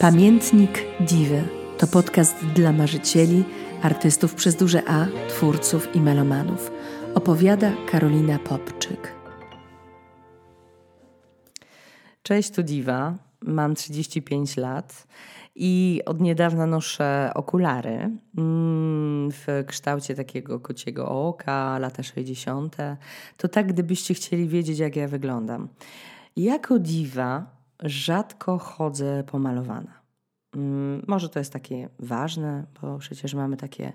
Pamiętnik Diwy to podcast dla marzycieli, artystów przez duże A, twórców i melomanów. Opowiada Karolina Popczyk. Cześć, tu Diwa. Mam 35 lat i od niedawna noszę okulary mm, w kształcie takiego kociego oka, lata 60. To tak, gdybyście chcieli wiedzieć, jak ja wyglądam. Jako diwa rzadko chodzę pomalowana. Mm, może to jest takie ważne, bo przecież mamy takie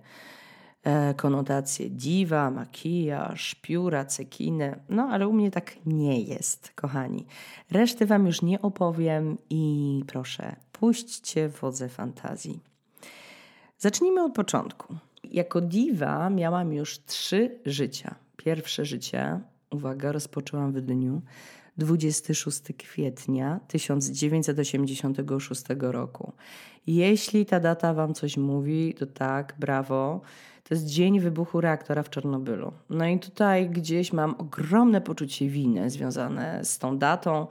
e, konotacje diwa, makijaż, pióra, cekiny. No ale u mnie tak nie jest, kochani. Reszty Wam już nie opowiem i proszę, puśćcie wodze fantazji. Zacznijmy od początku. Jako diwa miałam już trzy życia. Pierwsze życie, uwaga, rozpoczęłam w dniu 26 kwietnia 1986 roku. Jeśli ta data Wam coś mówi, to tak, brawo. To jest dzień wybuchu reaktora w Czarnobylu. No i tutaj gdzieś mam ogromne poczucie winy związane z tą datą.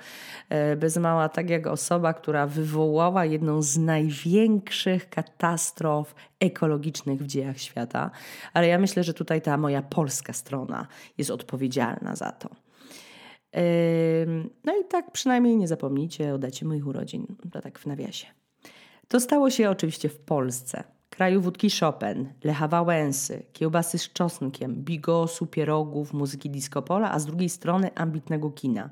E, bez mała, tak jak osoba, która wywołała jedną z największych katastrof ekologicznych w dziejach świata. Ale ja myślę, że tutaj ta moja polska strona jest odpowiedzialna za to. No i tak przynajmniej nie zapomnijcie o dacie moich urodzin. To tak w nawiasie. To stało się oczywiście w Polsce. Kraju wódki Chopin, Lecha Wałęsy, kiełbasy z czosnkiem, bigosu, pierogów, muzyki disco pola, a z drugiej strony ambitnego kina.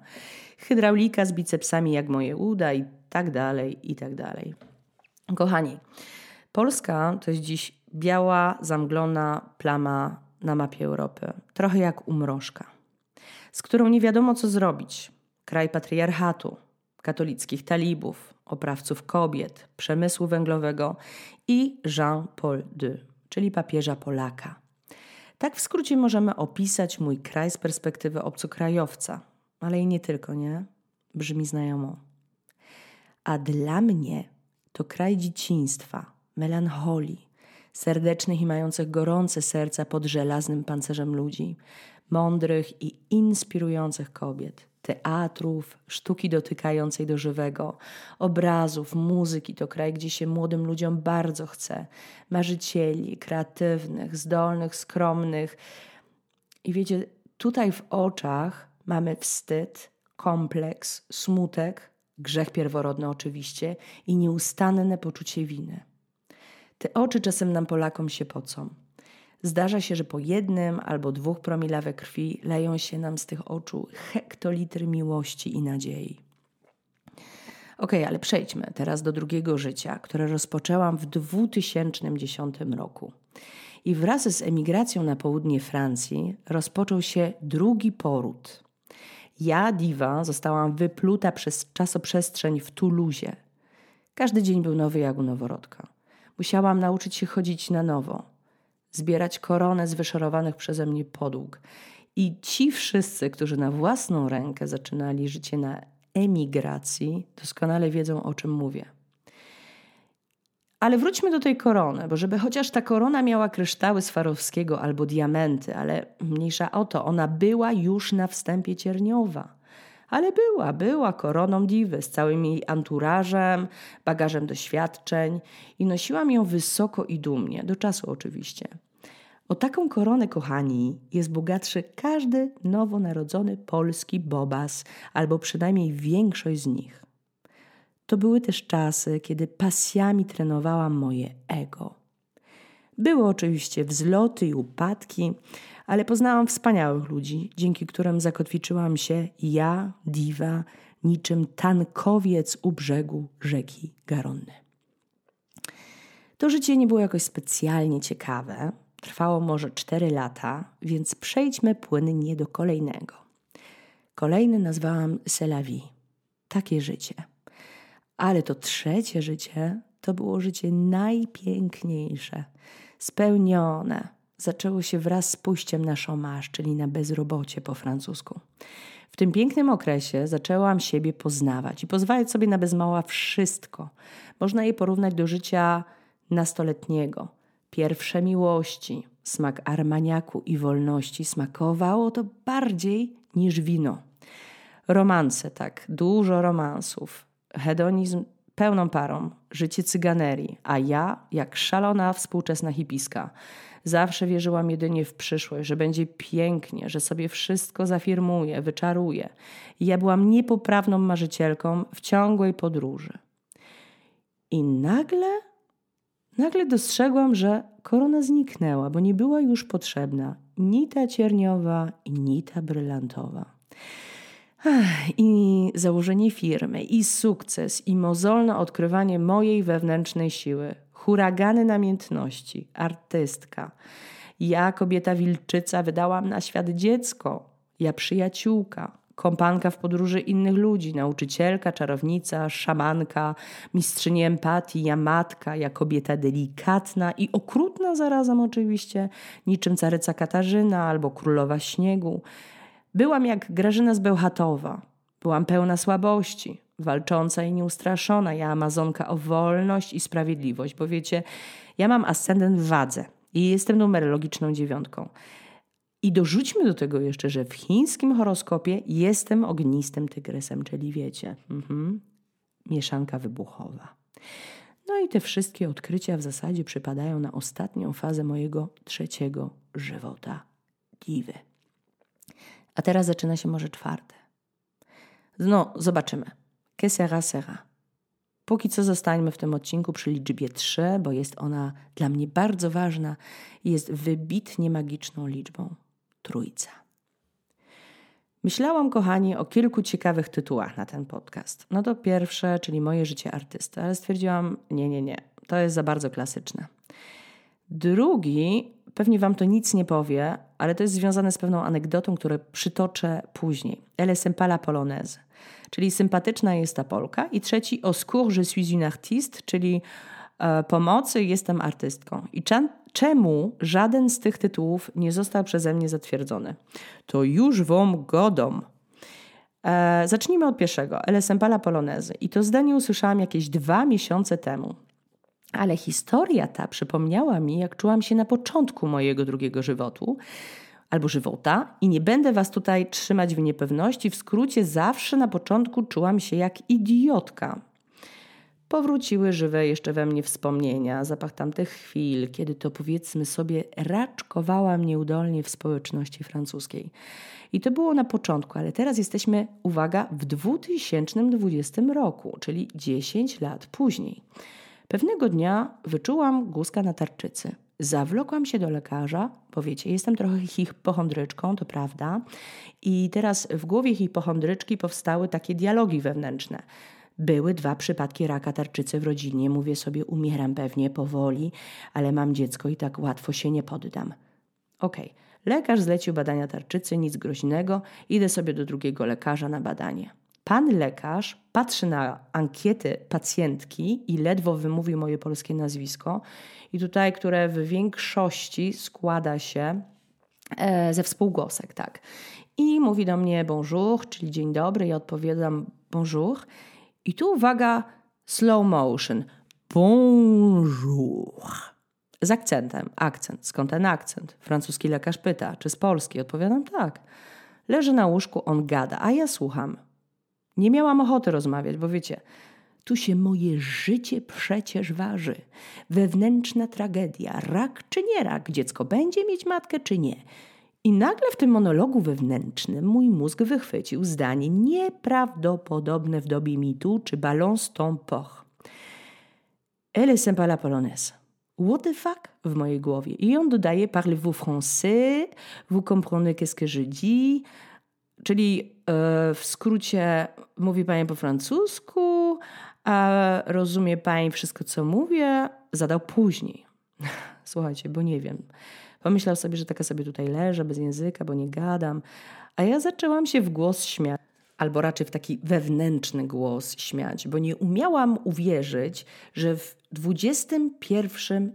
Hydraulika z bicepsami jak moje uda i tak dalej, i tak dalej. Kochani, Polska to jest dziś biała, zamglona plama na mapie Europy. Trochę jak umrożka z którą nie wiadomo co zrobić. Kraj patriarchatu, katolickich talibów, oprawców kobiet, przemysłu węglowego i Jean-Paul II, czyli papieża Polaka. Tak w skrócie możemy opisać mój kraj z perspektywy obcokrajowca, ale i nie tylko, nie? Brzmi znajomo. A dla mnie to kraj dzieciństwa, melancholii, serdecznych i mających gorące serca pod żelaznym pancerzem ludzi, mądrych i inspirujących kobiet, teatrów, sztuki dotykającej do żywego, obrazów, muzyki. To kraj, gdzie się młodym ludziom bardzo chce, marzycieli, kreatywnych, zdolnych, skromnych. I wiecie, tutaj w oczach mamy wstyd, kompleks, smutek, grzech pierworodny oczywiście i nieustanne poczucie winy. Te oczy czasem nam Polakom się pocą. Zdarza się, że po jednym albo dwóch promila we krwi leją się nam z tych oczu hektolitry miłości i nadziei. Ok, ale przejdźmy teraz do drugiego życia, które rozpoczęłam w 2010 roku. I wraz z emigracją na południe Francji rozpoczął się drugi poród. Ja, diwa, zostałam wypluta przez czasoprzestrzeń w Toulouse. Każdy dzień był nowy jak u noworodka. Musiałam nauczyć się chodzić na nowo zbierać koronę z wyszorowanych przeze mnie podłóg. I ci wszyscy, którzy na własną rękę zaczynali życie na emigracji, doskonale wiedzą, o czym mówię. Ale wróćmy do tej korony, bo żeby chociaż ta korona miała kryształy Swarowskiego albo diamenty, ale mniejsza o to, ona była już na wstępie cierniowa. Ale była, była koroną diwy z całym jej anturażem, bagażem doświadczeń i nosiłam ją wysoko i dumnie, do czasu oczywiście. O taką koronę, kochani, jest bogatszy każdy nowonarodzony polski bobas, albo przynajmniej większość z nich. To były też czasy, kiedy pasjami trenowałam moje ego. Były oczywiście wzloty i upadki, ale poznałam wspaniałych ludzi, dzięki którym zakotwiczyłam się ja, diwa, niczym tankowiec u brzegu rzeki Garonny. To życie nie było jakoś specjalnie ciekawe. Trwało może 4 lata, więc przejdźmy płynnie do kolejnego. Kolejny nazwałam Selawi. Takie życie. Ale to trzecie życie to było życie najpiękniejsze, spełnione, zaczęło się wraz z pójściem na chômage, czyli na bezrobocie po francusku. W tym pięknym okresie zaczęłam siebie poznawać i pozwalać sobie na bezmała wszystko. Można je porównać do życia nastoletniego. Pierwsze miłości, smak armaniaku i wolności smakowało to bardziej niż wino. Romanse, tak, dużo romansów. Hedonizm pełną parą, życie cyganerii, a ja jak szalona współczesna hipiska. Zawsze wierzyłam jedynie w przyszłość, że będzie pięknie, że sobie wszystko zafirmuję, wyczaruję. I ja byłam niepoprawną marzycielką w ciągłej podróży. I nagle, nagle dostrzegłam, że korona zniknęła, bo nie była już potrzebna ni ta cierniowa, ni ta brylantowa. I założenie firmy, i sukces, i mozolne odkrywanie mojej wewnętrznej siły, huragany namiętności, artystka. Ja, kobieta wilczyca, wydałam na świat dziecko. Ja, przyjaciółka, kompanka w podróży innych ludzi, nauczycielka, czarownica, szamanka, mistrzyni empatii, ja matka, ja kobieta delikatna i okrutna zarazem oczywiście, niczym caryca Katarzyna albo królowa śniegu. Byłam jak Grażyna z Bełchatowa. Byłam pełna słabości, walcząca i nieustraszona. Ja amazonka o wolność i sprawiedliwość, bo wiecie, ja mam ascendent w wadze i jestem numerologiczną dziewiątką. I dorzućmy do tego jeszcze, że w chińskim horoskopie jestem ognistym tygrysem, czyli wiecie, mhm, mieszanka wybuchowa. No i te wszystkie odkrycia w zasadzie przypadają na ostatnią fazę mojego trzeciego żywota diwy. A teraz zaczyna się może czwarte. No, zobaczymy. Que sera, sera. Póki co zostańmy w tym odcinku przy liczbie 3, bo jest ona dla mnie bardzo ważna i jest wybitnie magiczną liczbą trójca. Myślałam, kochani, o kilku ciekawych tytułach na ten podcast. No to pierwsze, czyli moje życie artysty, ale stwierdziłam, nie, nie, nie, to jest za bardzo klasyczne. Drugi, pewnie Wam to nic nie powie, ale to jest związane z pewną anegdotą, którą przytoczę później. Elle sympa la polonaise, czyli sympatyczna jest ta Polka. I trzeci, au secours, je suis une artiste, czyli e, pomocy, jestem artystką. I czemu żaden z tych tytułów nie został przeze mnie zatwierdzony? To już wam godom. E, zacznijmy od pierwszego, Elle sympa la polonaise. I to zdanie usłyszałam jakieś dwa miesiące temu. Ale historia ta przypomniała mi, jak czułam się na początku mojego drugiego żywotu albo żywota, i nie będę Was tutaj trzymać w niepewności. W skrócie, zawsze na początku czułam się jak idiotka. Powróciły żywe jeszcze we mnie wspomnienia, zapach tamtych chwil, kiedy to powiedzmy sobie raczkowałam nieudolnie w społeczności francuskiej. I to było na początku, ale teraz jesteśmy, uwaga, w 2020 roku, czyli 10 lat później. Pewnego dnia wyczułam guzka na tarczycy. Zawlokłam się do lekarza, bo wiecie, jestem trochę hipochondryczką, to prawda. I teraz w głowie hipochondryczki powstały takie dialogi wewnętrzne. Były dwa przypadki raka tarczycy w rodzinie. Mówię sobie, umieram pewnie powoli, ale mam dziecko i tak łatwo się nie poddam. Okej, okay. lekarz zlecił badania tarczycy, nic groźnego. Idę sobie do drugiego lekarza na badanie. Pan lekarz patrzy na ankiety pacjentki i ledwo wymówił moje polskie nazwisko. I tutaj, które w większości składa się e, ze współgłosek, tak. I mówi do mnie bonjour, czyli dzień dobry. Ja odpowiadam bonjour. I tu uwaga, slow motion. Bonjour. Z akcentem. Akcent. Skąd ten akcent? Francuski lekarz pyta, czy z Polski? Odpowiadam tak. Leży na łóżku, on gada, a ja słucham. Nie miałam ochoty rozmawiać, bo wiecie, tu się moje życie przecież waży. Wewnętrzna tragedia, rak czy nie rak, dziecko będzie mieć matkę czy nie. I nagle w tym monologu wewnętrznym mój mózg wychwycił zdanie nieprawdopodobne w dobie mitu czy balance ton port. Elle est sympa la polonaise. What the fuck w mojej głowie. I on dodaje parlez-vous français? Vous comprenez qu'est-ce que je dis? Czyli e, w skrócie mówi Pani po francusku, a rozumie Pani wszystko, co mówię? Zadał później. Słuchajcie, bo nie wiem. Pomyślał sobie, że taka sobie tutaj leżę bez języka, bo nie gadam. A ja zaczęłam się w głos śmiać, albo raczej w taki wewnętrzny głos śmiać, bo nie umiałam uwierzyć, że w XXI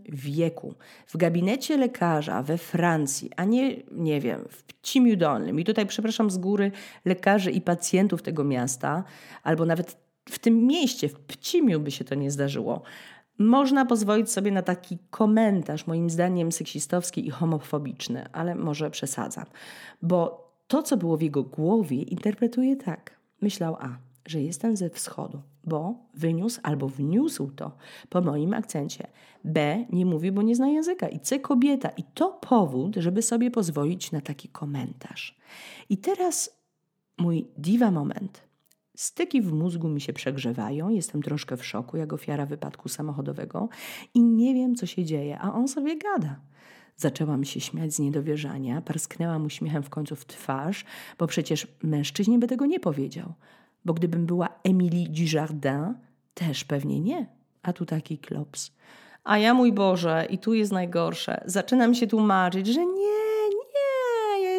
wieku w gabinecie lekarza we Francji, a nie, nie wiem, w Pcimiu Dolnym, i tutaj przepraszam z góry lekarzy i pacjentów tego miasta, albo nawet w tym mieście, w Pcimiu by się to nie zdarzyło, można pozwolić sobie na taki komentarz, moim zdaniem seksistowski i homofobiczny, ale może przesadzam, bo to, co było w jego głowie, interpretuje tak. Myślał A. że jestem ze wschodu, bo wyniósł albo wniósł to po moim akcencie. B nie mówi, bo nie zna języka. I C kobieta. I to powód, żeby sobie pozwolić na taki komentarz. I teraz mój diwa moment. Styki w mózgu mi się przegrzewają, jestem troszkę w szoku, jak ofiara wypadku samochodowego i nie wiem, co się dzieje, a on sobie gada. Zaczęłam się śmiać z niedowierzania, parsknęłam uśmiechem w końcu w twarz, bo przecież mężczyźnie by tego nie powiedział. Bo gdybym była Emilie Dujardin, też pewnie nie. A tu taki klops. A ja, mój Boże, i tu jest najgorsze, zaczynam się tłumaczyć, że nie,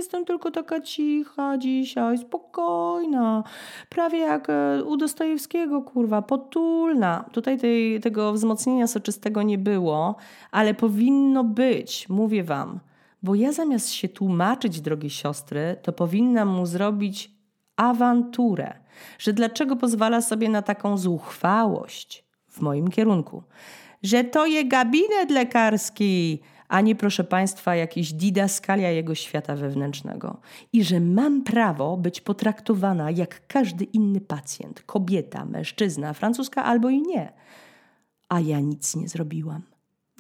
jestem tylko taka cicha dzisiaj, spokojna, prawie jak e, u Dostojewskiego, kurwa, potulna. Tutaj tej, tego wzmocnienia soczystego nie było, ale powinno być, mówię wam. Bo ja zamiast się tłumaczyć, drogie siostry, to powinnam mu zrobić awanturę, że dlaczego pozwala sobie na taką zuchwałość w moim kierunku, że to jest gabinet lekarski, a nie, proszę Państwa, jakiś didaskalia jego świata wewnętrznego. I że mam prawo być potraktowana jak każdy inny pacjent, kobieta, mężczyzna, francuska albo i nie. A ja nic nie zrobiłam.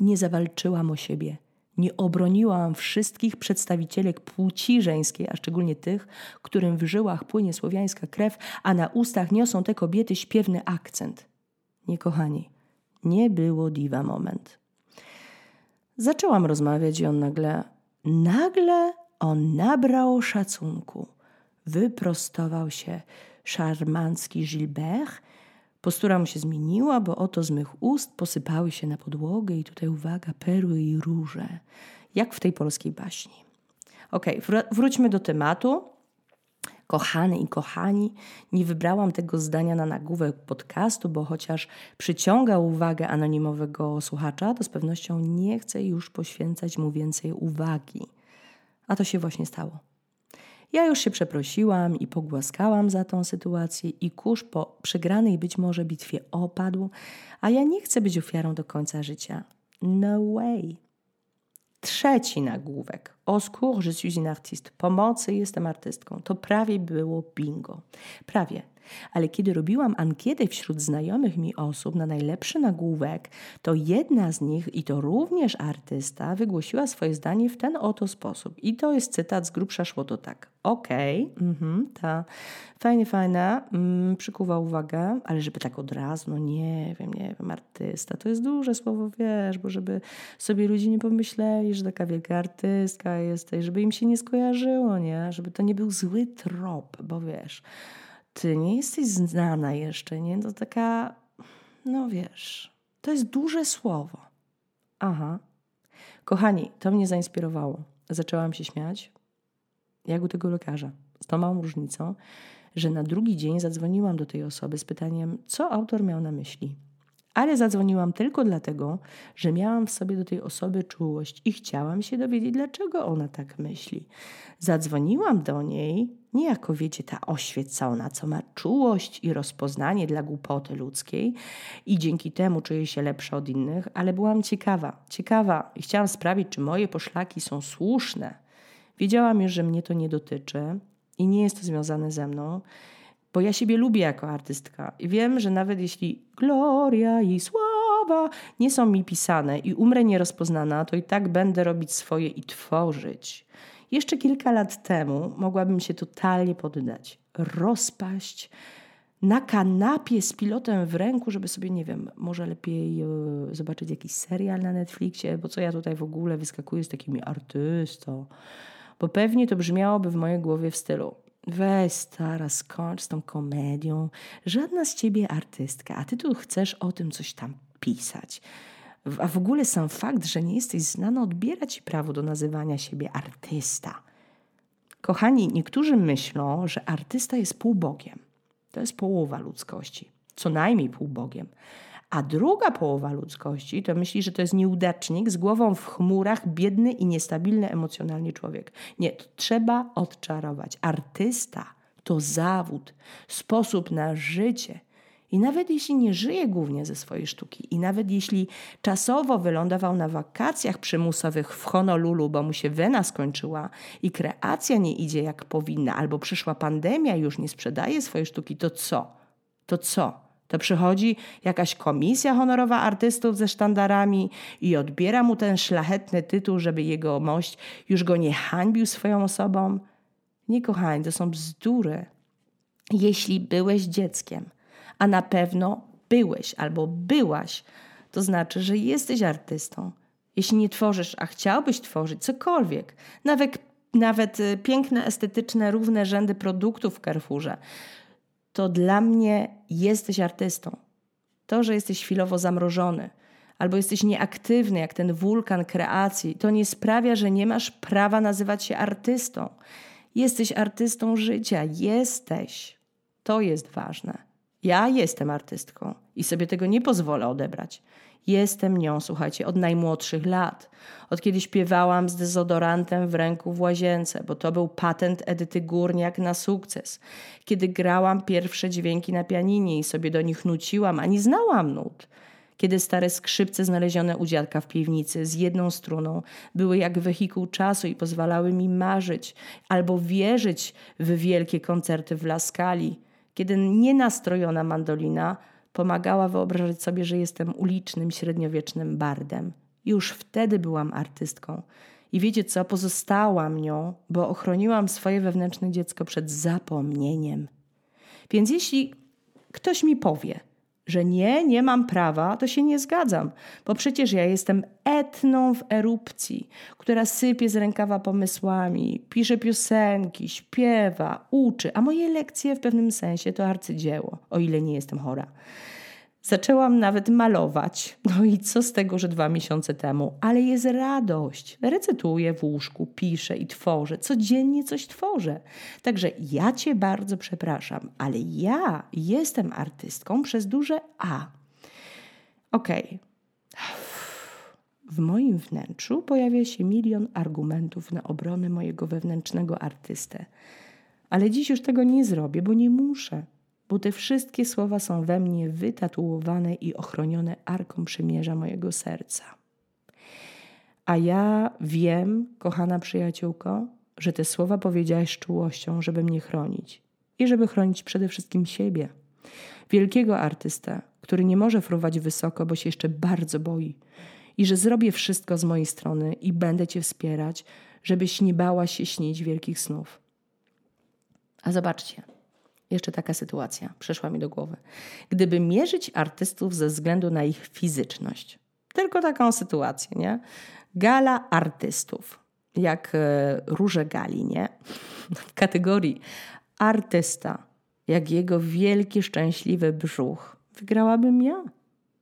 Nie zawalczyłam o siebie. Nie obroniłam wszystkich przedstawicielek płci żeńskiej, a szczególnie tych, którym w żyłach płynie słowiańska krew, a na ustach niosą te kobiety śpiewny akcent. Nie, kochani, nie było diwa moment. Zaczęłam rozmawiać i on nagle, nagle on nabrał szacunku. Wyprostował się szarmancki Gilbert. Postura mu się zmieniła, bo oto z mych ust posypały się na podłogę i tutaj uwaga, perły i róże, jak w tej polskiej baśni. Okej, okay, wróćmy do tematu. Kochane i kochani, nie wybrałam tego zdania na nagłówek podcastu, bo chociaż przyciąga uwagę anonimowego słuchacza, to z pewnością nie chcę już poświęcać mu więcej uwagi. A to się właśnie stało. Ja już się przeprosiłam i pogłaskałam za tą sytuację, i kurz po przegranej być może bitwie opadł, a ja nie chcę być ofiarą do końca życia. No way. Trzeci nagłówek. Au secours, je suis une artiste. Pomocy, jestem artystką. To prawie było bingo. Prawie ale kiedy robiłam ankietę wśród znajomych mi osób na najlepszy nagłówek, to jedna z nich, i to również artysta, wygłosiła swoje zdanie w ten oto sposób. I to jest cytat, z grubsza szło to tak. Okej, okay, mm-hmm, ta fajnie, fajna, mm, przykuwa uwagę, ale żeby tak od razu, no nie wiem, nie wiem, artysta, to jest duże słowo, wiesz, bo żeby sobie ludzie nie pomyśleli, że taka wielka artystka jesteś, żeby im się nie skojarzyło, nie? Żeby to nie był zły trop, bo wiesz, ty nie jesteś znana jeszcze, nie? To taka, no wiesz, to jest duże słowo. Aha. Kochani, to mnie zainspirowało. Zaczęłam się śmiać, jak u tego lekarza, z tą małą różnicą, że na drugi dzień zadzwoniłam do tej osoby z pytaniem, co autor miał na myśli. Ale zadzwoniłam tylko dlatego, że miałam w sobie do tej osoby czułość i chciałam się dowiedzieć, dlaczego ona tak myśli. Zadzwoniłam do niej nie jako, wiecie, ta oświecona, co ma czułość i rozpoznanie dla głupoty ludzkiej i dzięki temu czuję się lepsza od innych, ale byłam ciekawa, ciekawa i chciałam sprawdzić, czy moje poszlaki są słuszne. Wiedziałam już, że mnie to nie dotyczy i nie jest to związane ze mną, bo ja siebie lubię jako artystka i wiem, że nawet jeśli gloria i sława nie są mi pisane i umrę nierozpoznana, to i tak będę robić swoje i tworzyć. Jeszcze kilka lat temu mogłabym się totalnie poddać, rozpaść na kanapie z pilotem w ręku, żeby sobie, nie wiem, może lepiej e, zobaczyć jakiś serial na Netflixie, bo co ja tutaj w ogóle wyskakuję z takimi artystą. Bo pewnie to brzmiałoby w mojej głowie w stylu Weź stara, skończ z tą komedią. Żadna z ciebie artystka, a ty tu chcesz o tym coś tam pisać. A w ogóle sam fakt, że nie jesteś znana, odbiera ci prawo do nazywania siebie artysta. Kochani, niektórzy myślą, że artysta jest półbogiem. To jest połowa ludzkości, co najmniej półbogiem. A druga połowa ludzkości to myśli, że to jest nieudacznik z głową w chmurach, biedny i niestabilny emocjonalnie człowiek. Nie, to trzeba odczarować. Artysta to zawód, sposób na życie. I nawet jeśli nie żyje głównie ze swojej sztuki, i nawet jeśli czasowo wylądował na wakacjach przymusowych w Honolulu, bo mu się wena skończyła i kreacja nie idzie jak powinna, albo przyszła pandemia i już nie sprzedaje swojej sztuki, to co? To co? To przychodzi jakaś komisja honorowa artystów ze sztandarami i odbiera mu ten szlachetny tytuł, żeby jego mość już go nie hańbił swoją osobą? Nie, kochani, to są bzdury. Jeśli byłeś dzieckiem, a na pewno byłeś albo byłaś, to znaczy, że jesteś artystą. Jeśli nie tworzysz, a chciałbyś tworzyć cokolwiek, nawet, nawet y, piękne, estetyczne, równe rzędy produktów w Carrefourze, to dla mnie jesteś artystą. To, że jesteś chwilowo zamrożony, albo jesteś nieaktywny, jak ten wulkan kreacji, to nie sprawia, że nie masz prawa nazywać się artystą. Jesteś artystą życia, jesteś. To jest ważne. Ja jestem artystką i sobie tego nie pozwolę odebrać. Jestem nią, słuchajcie, od najmłodszych lat. Od kiedy śpiewałam z dezodorantem w ręku w łazience, bo to był patent Edyty Górniak na sukces. Kiedy grałam pierwsze dźwięki na pianinie i sobie do nich nuciłam, ani znałam nut. Kiedy stare skrzypce znalezione u dziadka w piwnicy z jedną struną były jak wehikuł czasu i pozwalały mi marzyć albo wierzyć w wielkie koncerty w Laskali. Kiedy nienastrojona mandolina pomagała wyobrażać sobie, że jestem ulicznym, średniowiecznym bardem. Już wtedy byłam artystką. I wiecie co? Pozostałam nią, bo ochroniłam swoje wewnętrzne dziecko przed zapomnieniem. Więc jeśli ktoś mi powie, że nie, nie mam prawa, to się nie zgadzam, bo przecież ja jestem etną w erupcji, która sypie z rękawa pomysłami, pisze piosenki, śpiewa, uczy, a moje lekcje w pewnym sensie to arcydzieło, o ile nie jestem chora. Zaczęłam nawet malować. No i co z tego, że dwa miesiące temu? Ale jest radość. Recytuję w łóżku, piszę i tworzę. Codziennie coś tworzę. Także ja Cię bardzo przepraszam, ale ja jestem artystką przez duże A. Okej. Okay. W moim wnętrzu pojawia się milion argumentów na obronę mojego wewnętrznego artystę. Ale dziś już tego nie zrobię, bo nie muszę bo te wszystkie słowa są we mnie wytatuowane i ochronione arką przymierza mojego serca. A ja wiem, kochana przyjaciółko, że te słowa powiedziałaś z czułością, żeby mnie chronić i żeby chronić przede wszystkim siebie. Wielkiego artystę, który nie może fruwać wysoko, bo się jeszcze bardzo boi, i że zrobię wszystko z mojej strony i będę Cię wspierać, żebyś nie bała się śnić wielkich snów. A zobaczcie, jeszcze taka sytuacja przyszła mi do głowy. Gdyby mierzyć artystów ze względu na ich fizyczność, tylko taką sytuację, nie? Gala artystów, jak e, róże gali, nie? W kategorii artysta, jak jego wielki, szczęśliwy brzuch, wygrałabym ja.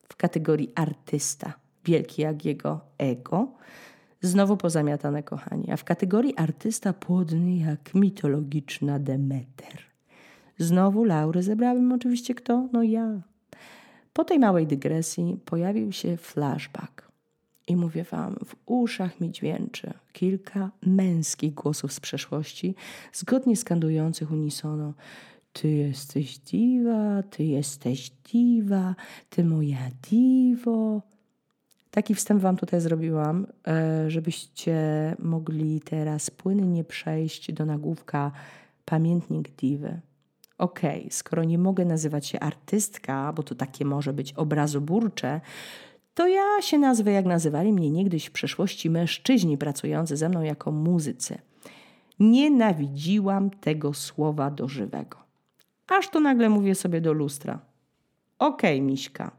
W kategorii artysta, wielki jak jego ego, znowu pozamiatane kochanie. A w kategorii artysta płodny jak mitologiczna Demeter Znowu laury zebrałem oczywiście kto? No ja. Po tej małej dygresji pojawił się flashback. I mówię wam, w uszach mi dźwięczy kilka męskich głosów z przeszłości, zgodnie skandujących unisono ty jesteś diwa, ty jesteś diwa, ty moja diwo. Taki wstęp wam tutaj zrobiłam, e, żebyście mogli teraz płynnie przejść do nagłówka Pamiętnik Diwy okay, skoro nie mogę nazywać się artystka, bo to takie może być obrazoburcze, to ja się nazwę, jak nazywali mnie niegdyś w przeszłości mężczyźni pracujący ze mną jako muzycy. Nienawidziłam tego słowa do żywego. Aż to nagle mówię sobie do lustra. Okej, okay, Miśka,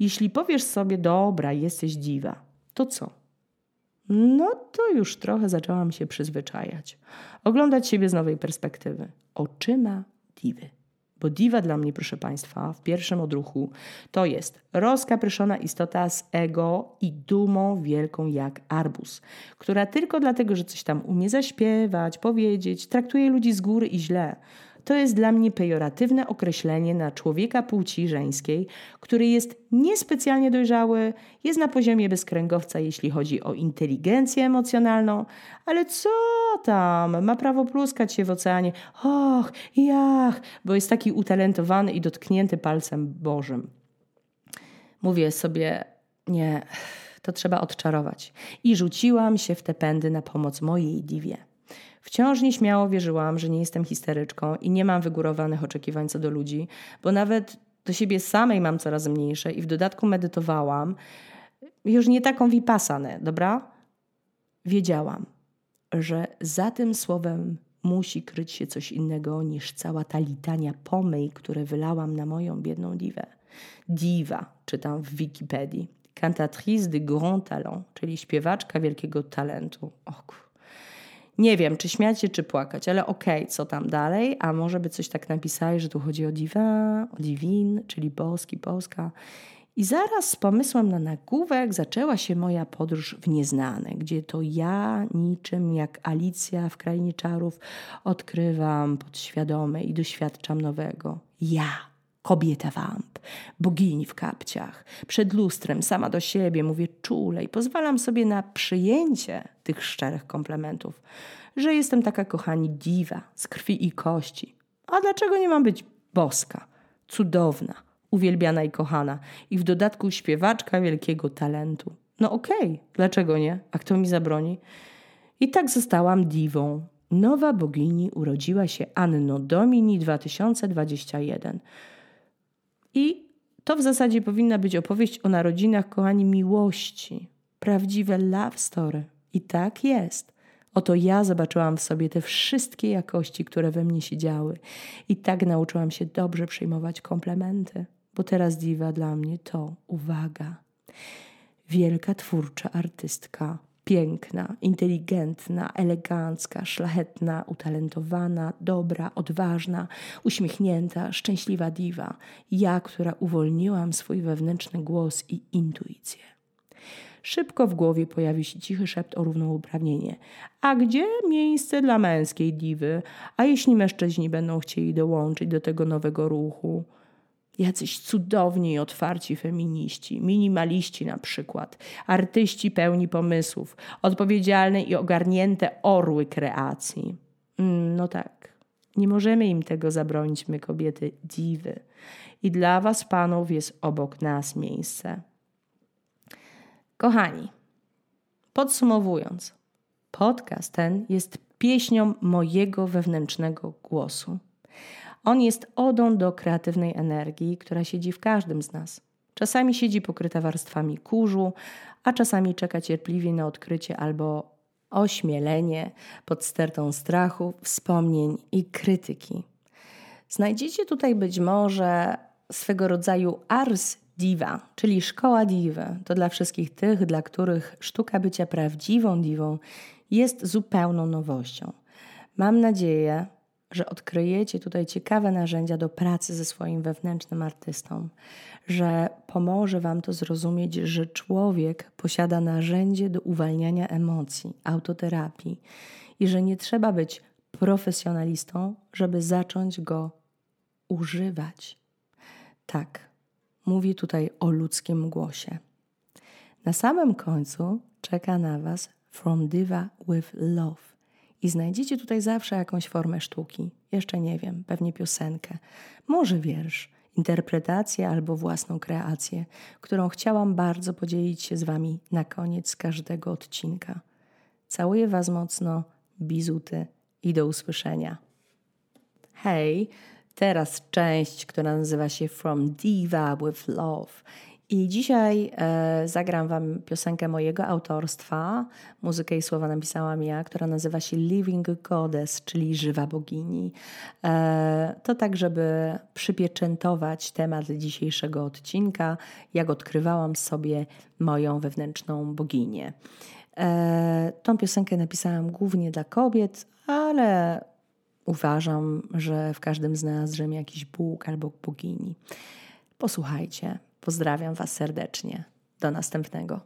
jeśli powiesz sobie, dobra, jesteś dziwa, to co? No to już trochę zaczęłam się przyzwyczajać. Oglądać siebie z nowej perspektywy. Oczyma diwy. Bo diwa dla mnie, proszę Państwa, w pierwszym odruchu to jest rozkapryszona istota z ego i dumą wielką jak arbus, która tylko dlatego, że coś tam umie zaśpiewać, powiedzieć, traktuje ludzi z góry i źle, to jest dla mnie pejoratywne określenie na człowieka płci żeńskiej, który jest niespecjalnie dojrzały, jest na poziomie bezkręgowca, jeśli chodzi o inteligencję emocjonalną, ale co tam, ma prawo pluskać się w oceanie, och, jach, bo jest taki utalentowany i dotknięty palcem Bożym. Mówię sobie, nie, to trzeba odczarować. I rzuciłam się w te pędy na pomoc mojej diwie. Wciąż nieśmiało wierzyłam, że nie jestem histeryczką i nie mam wygórowanych oczekiwań co do ludzi, bo nawet do siebie samej mam coraz mniejsze i w dodatku medytowałam, już nie taką wipassanę, dobra? Wiedziałam, że za tym słowem musi kryć się coś innego niż cała ta litania pomyj, które wylałam na moją biedną diwę. Diwa, czytam w Wikipedii. Cantatrice de grand talent, czyli śpiewaczka wielkiego talentu. Och, nie wiem, czy śmiać się, czy płakać, ale okej, okay, co tam dalej? A może by coś tak napisali, że tu chodzi o divin, o divin, czyli boski, polska. I zaraz z pomysłem na nagłówek zaczęła się moja podróż w nieznane, gdzie to ja, niczym jak Alicja w Krainie Czarów, odkrywam podświadome i doświadczam nowego. Ja, kobieta wamp, bogini w kapciach, przed lustrem, sama do siebie, mówię czule i pozwalam sobie na przyjęcie tych szczerych komplementów, że jestem taka, kochani, diwa z krwi i kości. A dlaczego nie mam być boska, cudowna, uwielbiana i kochana i w dodatku śpiewaczka wielkiego talentu? No okej, okay, dlaczego nie? A kto mi zabroni? I tak zostałam diwą. Nowa bogini urodziła się Anno Domini 2021. I to w zasadzie powinna być opowieść o narodzinach, kochani, miłości. Prawdziwe love story. I tak jest. Oto ja zobaczyłam w sobie te wszystkie jakości, które we mnie siedziały. I tak nauczyłam się dobrze przyjmować komplementy, bo teraz diwa dla mnie to uwaga. Wielka twórcza artystka, piękna, inteligentna, elegancka, szlachetna, utalentowana, dobra, odważna, uśmiechnięta, szczęśliwa diwa. Ja, która uwolniłam swój wewnętrzny głos i intuicję. Szybko w głowie pojawi się cichy szept o równouprawnienie. A gdzie miejsce dla męskiej diwy? A jeśli mężczyźni będą chcieli dołączyć do tego nowego ruchu? Jacyś cudowni i otwarci feminiści, minimaliści na przykład, artyści pełni pomysłów, odpowiedzialne i ogarnięte orły kreacji. Mm, no tak, nie możemy im tego zabronić, my kobiety diwy. I dla was, panów, jest obok nas miejsce. Kochani, podsumowując, podcast ten jest pieśnią mojego wewnętrznego głosu. On jest odą do kreatywnej energii, która siedzi w każdym z nas. Czasami siedzi pokryta warstwami kurzu, a czasami czeka cierpliwie na odkrycie albo ośmielenie pod stertą strachu, wspomnień i krytyki. Znajdziecie tutaj być może swego rodzaju ars diva, czyli szkoła diwy. To dla wszystkich tych, dla których sztuka bycia prawdziwą diwą jest zupełną nowością. Mam nadzieję, że odkryjecie tutaj ciekawe narzędzia do pracy ze swoim wewnętrznym artystą, że pomoże Wam to zrozumieć, że człowiek posiada narzędzie do uwalniania emocji, autoterapii i że nie trzeba być profesjonalistą, żeby zacząć go używać. Tak, mówię tutaj o ludzkim głosie. Na samym końcu czeka na Was From Diva with Love i znajdziecie tutaj zawsze jakąś formę sztuki. Jeszcze nie wiem, pewnie piosenkę, może wiersz, interpretację albo własną kreację, którą chciałam bardzo podzielić się z Wami na koniec każdego odcinka. Całuję Was mocno, bizuty i do usłyszenia. Hej, teraz część, która nazywa się From Diva with Love. I dzisiaj e, zagram Wam piosenkę mojego autorstwa. Muzykę i słowa napisałam ja, która nazywa się Living Goddess, czyli żywa bogini. E, to tak, żeby przypieczętować temat dzisiejszego odcinka, jak odkrywałam sobie moją wewnętrzną boginię. E, tą piosenkę napisałam głównie dla kobiet, ale uważam, że w każdym z nas drzemie jakiś Bóg albo bogini. Posłuchajcie. Pozdrawiam Was serdecznie. Do następnego.